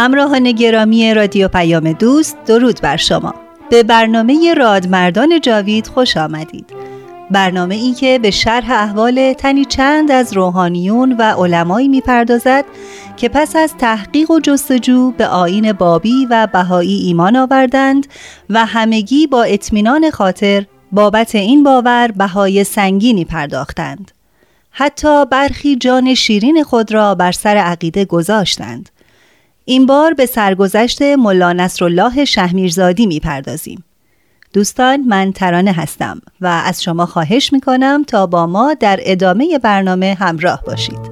همراهان گرامی رادیو پیام دوست درود بر شما. به برنامه رادمردان جاوید خوش آمدید. برنامه ای که به شرح احوال تنی چند از روحانیون و علمایی می‌پردازد که پس از تحقیق و جستجو به آین بابی و بهایی ایمان آوردند و همگی با اطمینان خاطر بابت این باور بهای سنگینی پرداختند. حتی برخی جان شیرین خود را بر سر عقیده گذاشتند. این بار به سرگذشت ملا نصرالله شهمیرزادی می‌پردازیم. دوستان من ترانه هستم و از شما خواهش می‌کنم تا با ما در ادامه برنامه همراه باشید.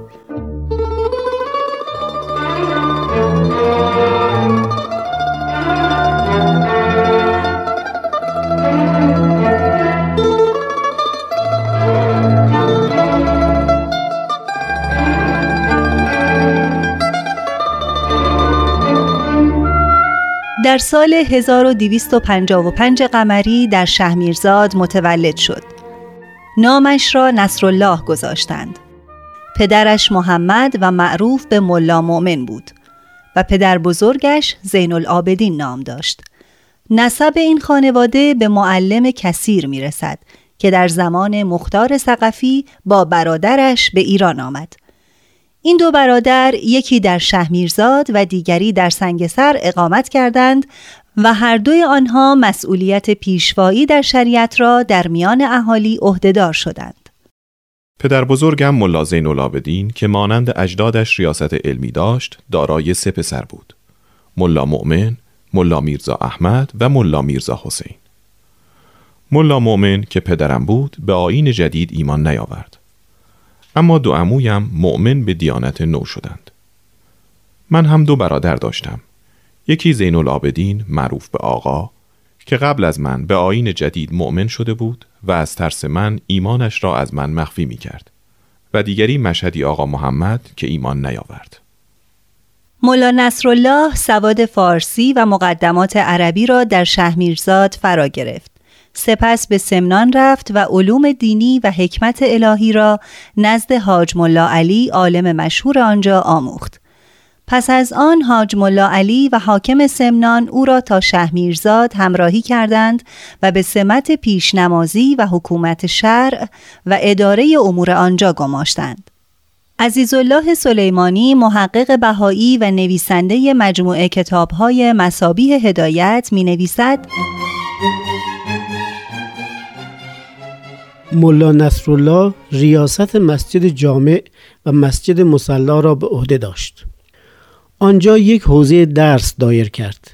در سال 1255 قمری در شهمیرزاد متولد شد. نامش را نصرالله گذاشتند. پدرش محمد و معروف به ملا مؤمن بود و پدر بزرگش زین العابدین نام داشت. نسب این خانواده به معلم کثیر می رسد که در زمان مختار سقفی با برادرش به ایران آمد. این دو برادر یکی در شهمیرزاد و دیگری در سنگسر اقامت کردند و هر دوی آنها مسئولیت پیشوایی در شریعت را در میان اهالی عهدهدار شدند. پدر بزرگم ملا زین العابدین که مانند اجدادش ریاست علمی داشت دارای سه پسر بود. ملا مؤمن، ملا میرزا احمد و ملا میرزا حسین. ملا مؤمن که پدرم بود به آین جدید ایمان نیاورد. اما دو عمویم مؤمن به دیانت نو شدند. من هم دو برادر داشتم. یکی زین العابدین معروف به آقا که قبل از من به آین جدید مؤمن شده بود و از ترس من ایمانش را از من مخفی می کرد و دیگری مشهدی آقا محمد که ایمان نیاورد. مولا نصرالله سواد فارسی و مقدمات عربی را در شهمیرزاد فرا گرفت. سپس به سمنان رفت و علوم دینی و حکمت الهی را نزد حاج ملا علی عالم مشهور آنجا آموخت. پس از آن حاج ملا علی و حاکم سمنان او را تا شهمیرزاد همراهی کردند و به سمت پیشنمازی و حکومت شرع و اداره امور آنجا گماشتند. عزیزالله سلیمانی محقق بهایی و نویسنده مجموعه کتابهای مسابیه هدایت می نویسد ملا نصرالله ریاست مسجد جامع و مسجد مسلا را به عهده داشت. آنجا یک حوزه درس دایر کرد.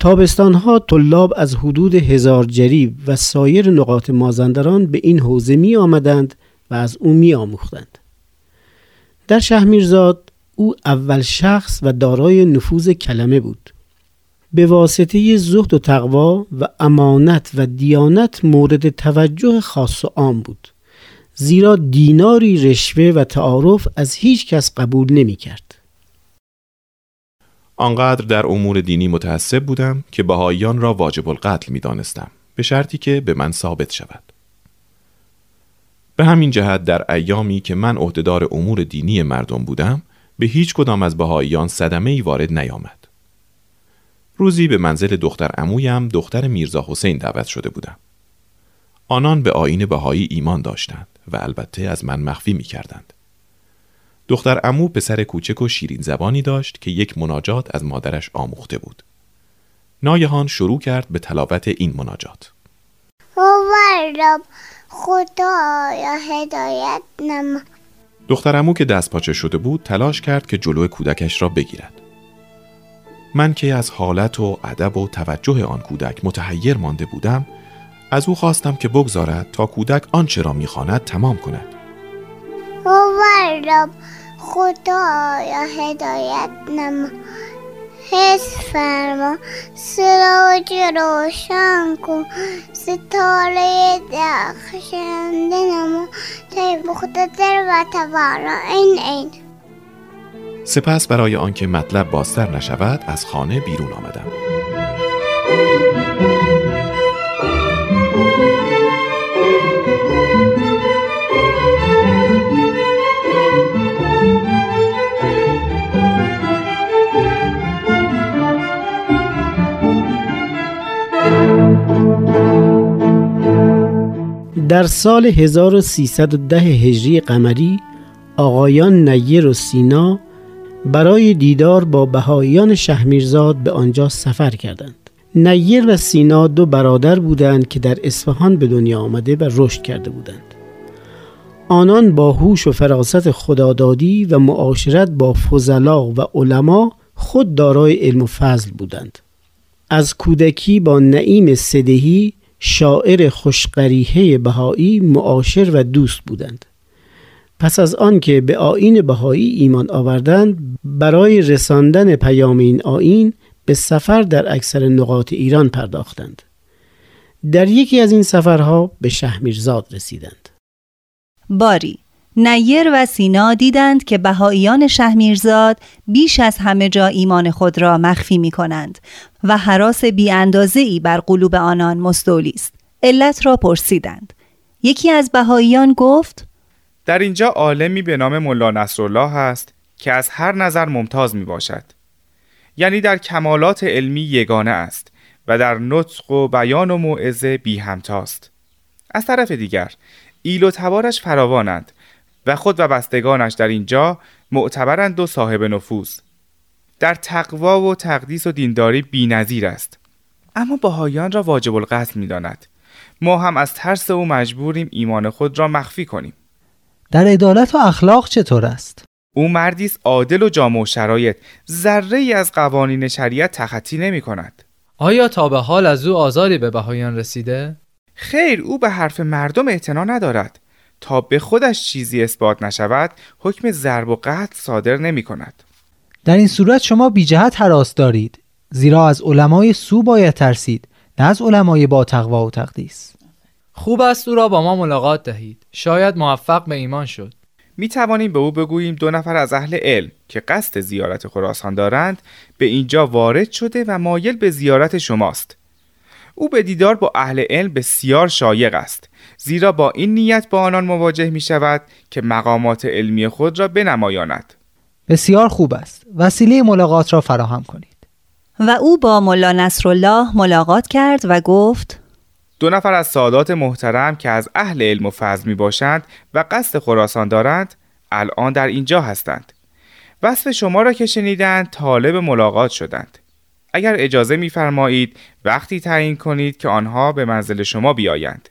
تابستانها طلاب از حدود هزار جریب و سایر نقاط مازندران به این حوزه می آمدند و از او می آموختند. در شهمیرزاد او اول شخص و دارای نفوذ کلمه بود. به واسطه زهد و تقوا و امانت و دیانت مورد توجه خاص و عام بود زیرا دیناری رشوه و تعارف از هیچ کس قبول نمی کرد. آنقدر در امور دینی متعصب بودم که بهاییان را واجب القتل می دانستم به شرطی که به من ثابت شود. به همین جهت در ایامی که من عهدهدار امور دینی مردم بودم به هیچ کدام از بهاییان صدمه ای وارد نیامد. روزی به منزل دختر امویم دختر میرزا حسین دعوت شده بودم. آنان به آین بهایی ایمان داشتند و البته از من مخفی می کردند. دختر امو پسر کوچک و شیرین زبانی داشت که یک مناجات از مادرش آموخته بود. ناگهان شروع کرد به تلاوت این مناجات. خدایا هدایت نما دختر امو که دست پاچه شده بود تلاش کرد که جلو کودکش را بگیرد. من که از حالت و ادب و توجه آن کودک متحیر مانده بودم از او خواستم که بگذارد تا کودک آنچه را می‌خواند تمام کند. رب خدایا هدایت نما. حس فرما. سراج روشن کن. ستاره درخشنده نما. مقتدر و توانا این این. سپس برای آنکه مطلب بازتر نشود از خانه بیرون آمدم. در سال 1310 هجری قمری آقایان نیر و سینا برای دیدار با بهاییان شهمیرزاد به آنجا سفر کردند. نیر و سینا دو برادر بودند که در اصفهان به دنیا آمده و رشد کرده بودند. آنان با هوش و فراست خدادادی و معاشرت با فضلا و علما خود دارای علم و فضل بودند. از کودکی با نعیم صدهی شاعر خوشقریحه بهایی معاشر و دوست بودند. پس از آنکه به آین بهایی ایمان آوردند برای رساندن پیام این آین به سفر در اکثر نقاط ایران پرداختند. در یکی از این سفرها به شهمیرزاد رسیدند. باری نیر و سینا دیدند که بهاییان شهمیرزاد بیش از همه جا ایمان خود را مخفی می کنند و حراس بی ای بر قلوب آنان مستولی است. علت را پرسیدند. یکی از بهاییان گفت در اینجا عالمی به نام ملا نصرالله هست که از هر نظر ممتاز می باشد. یعنی در کمالات علمی یگانه است و در نطق و بیان و موعظه بی همتاست. از طرف دیگر ایل و تبارش فراوانند و خود و بستگانش در اینجا معتبرند و صاحب نفوذ در تقوا و تقدیس و دینداری بینظیر است اما باهایان را واجب القتل می‌داند ما هم از ترس او مجبوریم ایمان خود را مخفی کنیم در عدالت و اخلاق چطور است؟ او مردی است عادل و جامع و شرایط. ذره ای از قوانین شریعت تخطی نمی کند. آیا تا به حال از او آزاری به بهایان رسیده؟ خیر او به حرف مردم اعتنا ندارد. تا به خودش چیزی اثبات نشود حکم ضرب و قتل صادر نمی کند. در این صورت شما بی جهت حراس دارید زیرا از علمای سو باید ترسید نه از علمای با تقوا و تقدیس. خوب است او را با ما ملاقات دهید. شاید موفق به ایمان شد. می توانیم به او بگوییم دو نفر از اهل علم که قصد زیارت خراسان دارند به اینجا وارد شده و مایل به زیارت شماست. او به دیدار با اهل علم بسیار شایق است زیرا با این نیت با آنان مواجه می شود که مقامات علمی خود را بنمایاند. بسیار خوب است. وسیله ملاقات را فراهم کنید. و او با ملا نصرالله ملاقات کرد و گفت دو نفر از سادات محترم که از اهل علم و فضل می باشند و قصد خراسان دارند الان در اینجا هستند. وصف شما را که شنیدند طالب ملاقات شدند. اگر اجازه میفرمایید وقتی تعیین کنید که آنها به منزل شما بیایند.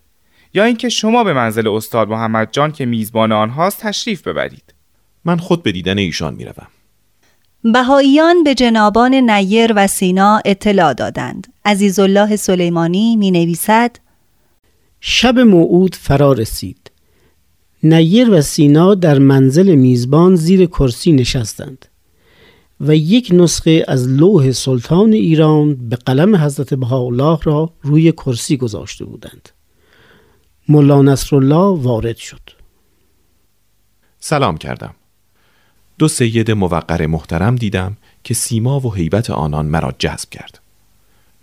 یا اینکه شما به منزل استاد محمد جان که میزبان آنهاست تشریف ببرید. من خود به دیدن ایشان می‌روم. بهاییان به جنابان نیر و سینا اطلاع دادند. عزیزالله سلیمانی می نویسد شب موعود فرا رسید. نیر و سینا در منزل میزبان زیر کرسی نشستند و یک نسخه از لوح سلطان ایران به قلم حضرت بهاءالله را روی کرسی گذاشته بودند. ملا نصرالله وارد شد. سلام کردم. دو سید موقر محترم دیدم که سیما و حیبت آنان مرا جذب کرد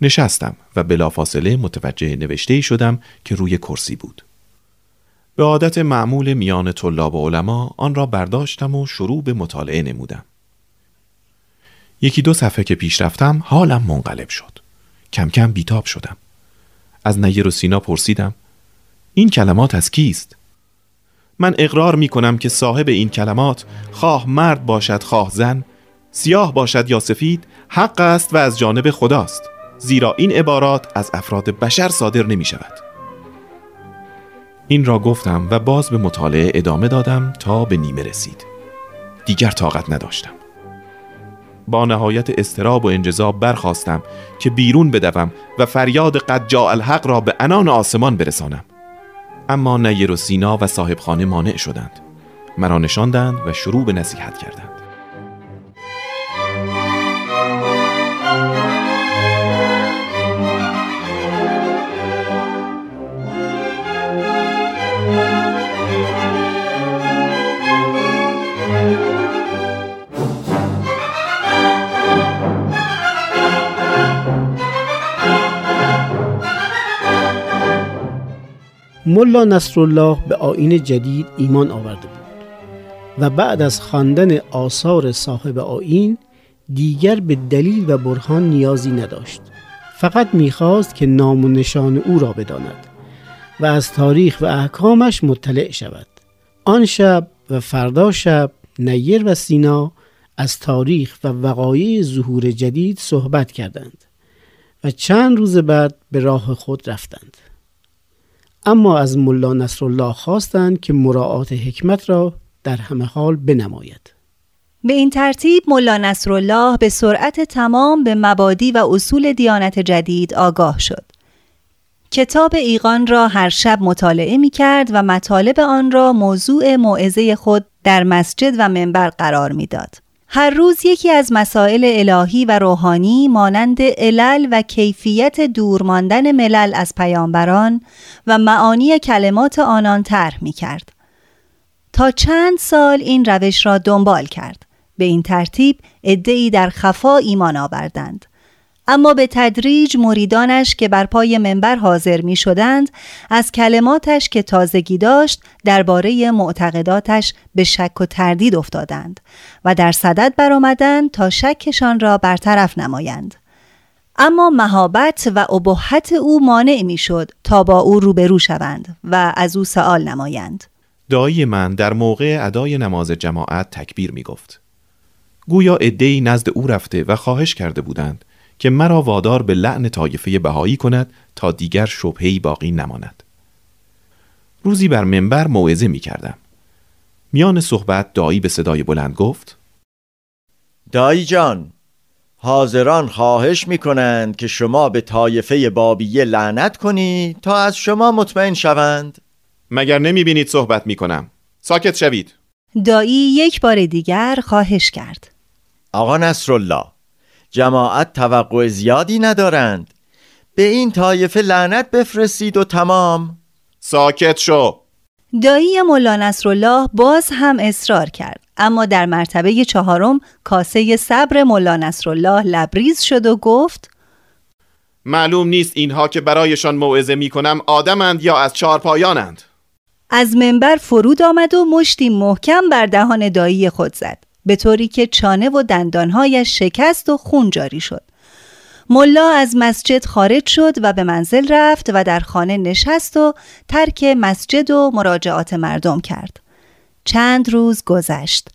نشستم و بلافاصله متوجه نوشته شدم که روی کرسی بود به عادت معمول میان طلاب و علما آن را برداشتم و شروع به مطالعه نمودم. یکی دو صفحه که پیش رفتم حالم منقلب شد. کم کم بیتاب شدم. از نیر و سینا پرسیدم این کلمات از کیست؟ من اقرار می کنم که صاحب این کلمات خواه مرد باشد خواه زن سیاه باشد یا سفید حق است و از جانب خداست زیرا این عبارات از افراد بشر صادر نمی شود این را گفتم و باز به مطالعه ادامه دادم تا به نیمه رسید. دیگر طاقت نداشتم. با نهایت استراب و انجذاب برخواستم که بیرون بدوم و فریاد قد جاء الحق را به انان آسمان برسانم. اما نیر و سینا و صاحب خانه مانع شدند. مرا نشاندند و شروع به نصیحت کردند. ملا نصرالله به آین جدید ایمان آورده بود و بعد از خواندن آثار صاحب آین دیگر به دلیل و برهان نیازی نداشت. فقط می‌خواست که نام و نشان او را بداند و از تاریخ و احکامش مطلع شود. آن شب و فردا شب نیر و سینا از تاریخ و وقایع ظهور جدید صحبت کردند و چند روز بعد به راه خود رفتند. اما از ملا نصرالله خواستند که مراعات حکمت را در همه حال بنماید به این ترتیب ملا نصرالله به سرعت تمام به مبادی و اصول دیانت جدید آگاه شد. کتاب ایقان را هر شب مطالعه می کرد و مطالب آن را موضوع موعظه خود در مسجد و منبر قرار می‌داد. هر روز یکی از مسائل الهی و روحانی مانند علل و کیفیت دور ماندن ملل از پیامبران و معانی کلمات آنان طرح می کرد. تا چند سال این روش را دنبال کرد. به این ترتیب ادعی در خفا ایمان آوردند. اما به تدریج مریدانش که بر پای منبر حاضر می شدند از کلماتش که تازگی داشت درباره معتقداتش به شک و تردید افتادند و در صدد برآمدند تا شکشان را برطرف نمایند. اما مهابت و ابهت او مانع می شد تا با او روبرو شوند و از او سوال نمایند. دایی من در موقع ادای نماز جماعت تکبیر می گفت گویا ادهی نزد او رفته و خواهش کرده بودند. که مرا وادار به لعن طایفه بهایی کند تا دیگر شبهی باقی نماند. روزی بر منبر موعظه می کردم. میان صحبت دایی به صدای بلند گفت دایی جان حاضران خواهش می کنند که شما به طایفه بابیه لعنت کنید تا از شما مطمئن شوند. مگر نمی بینید صحبت می کنم؟ ساکت شوید. دایی یک بار دیگر خواهش کرد. آقا نصرالله جماعت توقع زیادی ندارند. به این طایفه لعنت بفرستید و تمام. ساکت شو. دایی ملا نصرالله باز هم اصرار کرد. اما در مرتبه چهارم کاسه صبر ملا نصرالله لبریز شد و گفت معلوم نیست اینها که برایشان موعظه می کنم آدمند یا از چارپایانند از منبر فرود آمد و مشتی محکم بر دهان دایی خود زد. به طوری که چانه و دندانهایش شکست و خون جاری شد ملا از مسجد خارج شد و به منزل رفت و در خانه نشست و ترک مسجد و مراجعات مردم کرد چند روز گذشت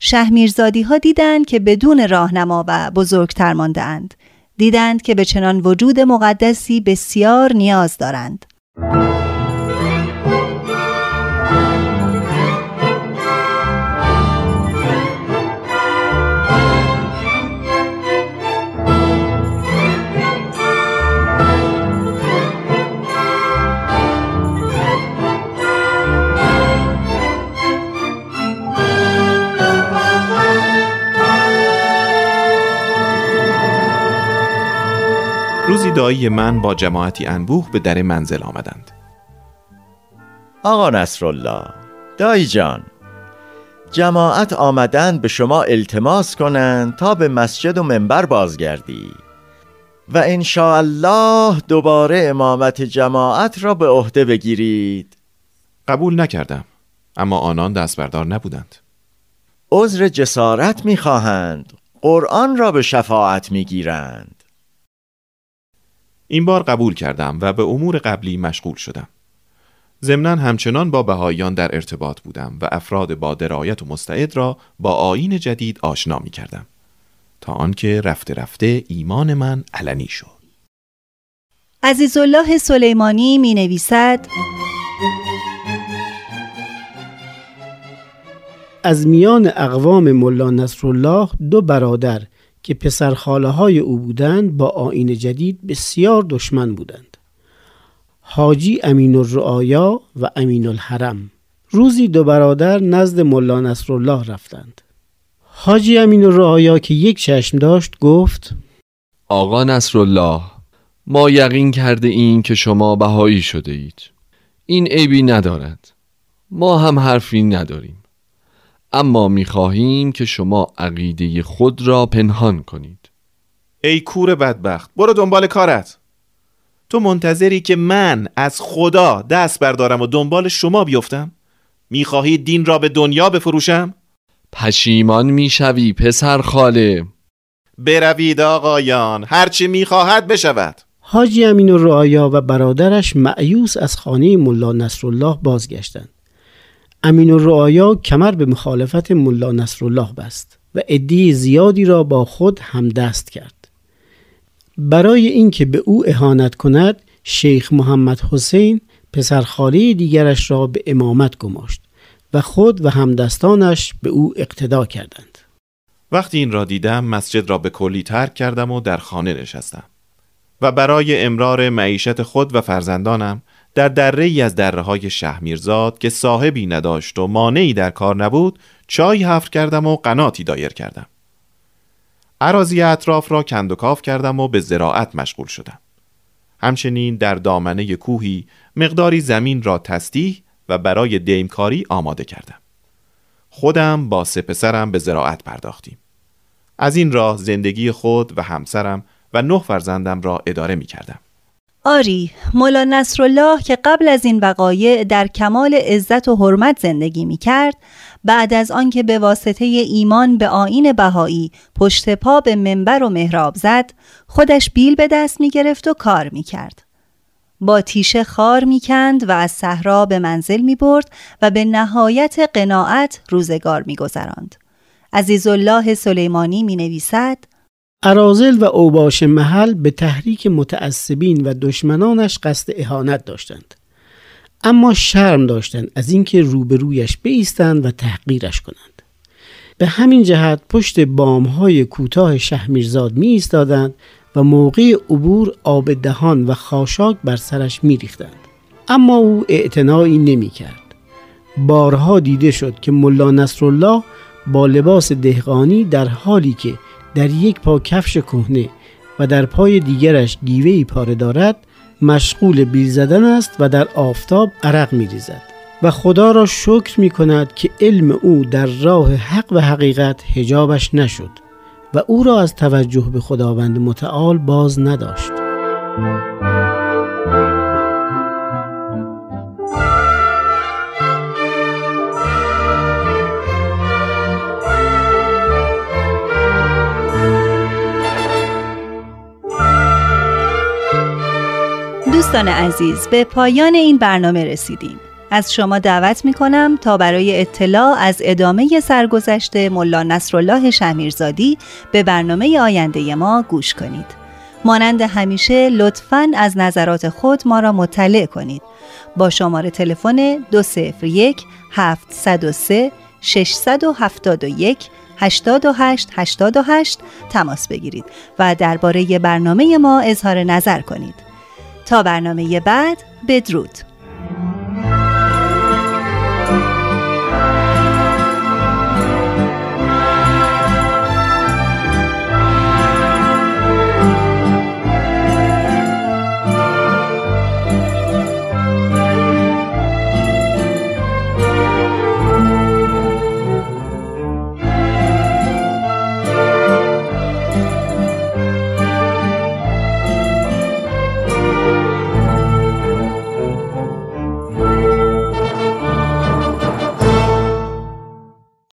شهمیرزادی ها دیدند که بدون راهنما و بزرگتر مانده اند. دیدند که به چنان وجود مقدسی بسیار نیاز دارند. دایی من با جماعتی انبوه به در منزل آمدند. آقا نصرالله دایی جان جماعت آمدن به شما التماس کنند تا به مسجد و منبر بازگردی. و الله دوباره امامت جماعت را به عهده بگیرید. قبول نکردم اما آنان دستبردار نبودند. عذر جسارت می‌خواهند قرآن را به شفاعت می‌گیرند. این بار قبول کردم و به امور قبلی مشغول شدم. ضمنا همچنان با بهاییان در ارتباط بودم و افراد با درایت و مستعد را با آین جدید آشنا می کردم. تا آنکه رفته رفته ایمان من علنی شد. عزیزالله سلیمانی می نویسد از میان اقوام ملا نصرالله دو برادر که پسرخاله های او بودند با آین جدید بسیار دشمن بودند. حاجی امین الرعایا و امین الحرم روزی دو برادر نزد ملا نصرالله رفتند. حاجی امین الرعایا که یک چشم داشت گفت آقا نصرالله ما یقین کرده این که شما بهایی شده اید. این عیبی ندارد. ما هم حرفی نداریم. اما می‌خواهیم که شما عقیده خود را پنهان کنید. ای کور بدبخت برو دنبال کارت. تو منتظری که من از خدا دست بردارم و دنبال شما بیفتم؟ می‌خواهی دین را به دنیا بفروشم؟ پشیمان می‌شوی پسر خاله بروید آقایان هرچی می‌خواهد بشود. حاجی امین الرعایا و برادرش معیوس از خانه ملا نصرالله بازگشتند. امین الرعایا کمر به مخالفت ملا نصرالله بست و عده زیادی را با خود همدست کرد. برای اینکه به او اهانت کند شیخ محمد حسین پسرخاله دیگرش را به امامت گماشت و خود و همدستانش به او اقتدا کردند. وقتی این را دیدم مسجد را به کلی ترک کردم و در خانه نشستم و برای امرار معیشت خود و فرزندانم در دره ای از دره های شهمیرزاد که صاحبی نداشت و مانعی در کار نبود چای حفر کردم و قناتی دایر کردم. عراضی اطراف را کند و کاف کردم و به زراعت مشغول شدم. همچنین در دامنه کوهی مقداری زمین را تستیح و برای دیمکاری آماده کردم. خودم با سه پسرم به زراعت پرداختیم. از این راه زندگی خود و همسرم و نه فرزندم را اداره می کردم آری مولا نصرالله که قبل از این وقایع در کمال عزت و حرمت زندگی می کرد بعد از آنکه به واسطه ایمان به آین بهایی پشت پا به منبر و محراب زد خودش بیل به دست می گرفت و کار می کرد. با تیشه خار می کند و از صحرا به منزل می برد و به نهایت قناعت روزگار می گذراند. عزیزالله سلیمانی می نویسد ارازل و اوباش محل به تحریک متعصبین و دشمنانش قصد اهانت داشتند اما شرم داشتند از اینکه روبرویش بیستند و تحقیرش کنند به همین جهت پشت بامهای کوتاه شهمیرزاد می ایستادند و موقع عبور آب دهان و خاشاک بر سرش می ریختند. اما او اعتنایی نمی کرد. بارها دیده شد که ملا نصرالله با لباس دهقانی در حالی که در یک پا کفش کهنه و در پای دیگرش گیوهی پاره دارد مشغول بیل زدن است و در آفتاب عرق می ریزد و خدا را شکر می کند که علم او در راه حق و حقیقت هجابش نشد و او را از توجه به خداوند متعال باز نداشت. دوستان عزیز به پایان این برنامه رسیدیم از شما دعوت می کنم تا برای اطلاع از ادامه سرگذشت ملا نصرالله شمیرزادی به برنامه آینده ما گوش کنید. مانند همیشه لطفاً از نظرات خود ما را مطلع کنید. با شماره تلفن 201 703 671 88 88 تماس بگیرید و درباره برنامه ما اظهار نظر کنید. تا برنامه بعد بدرود.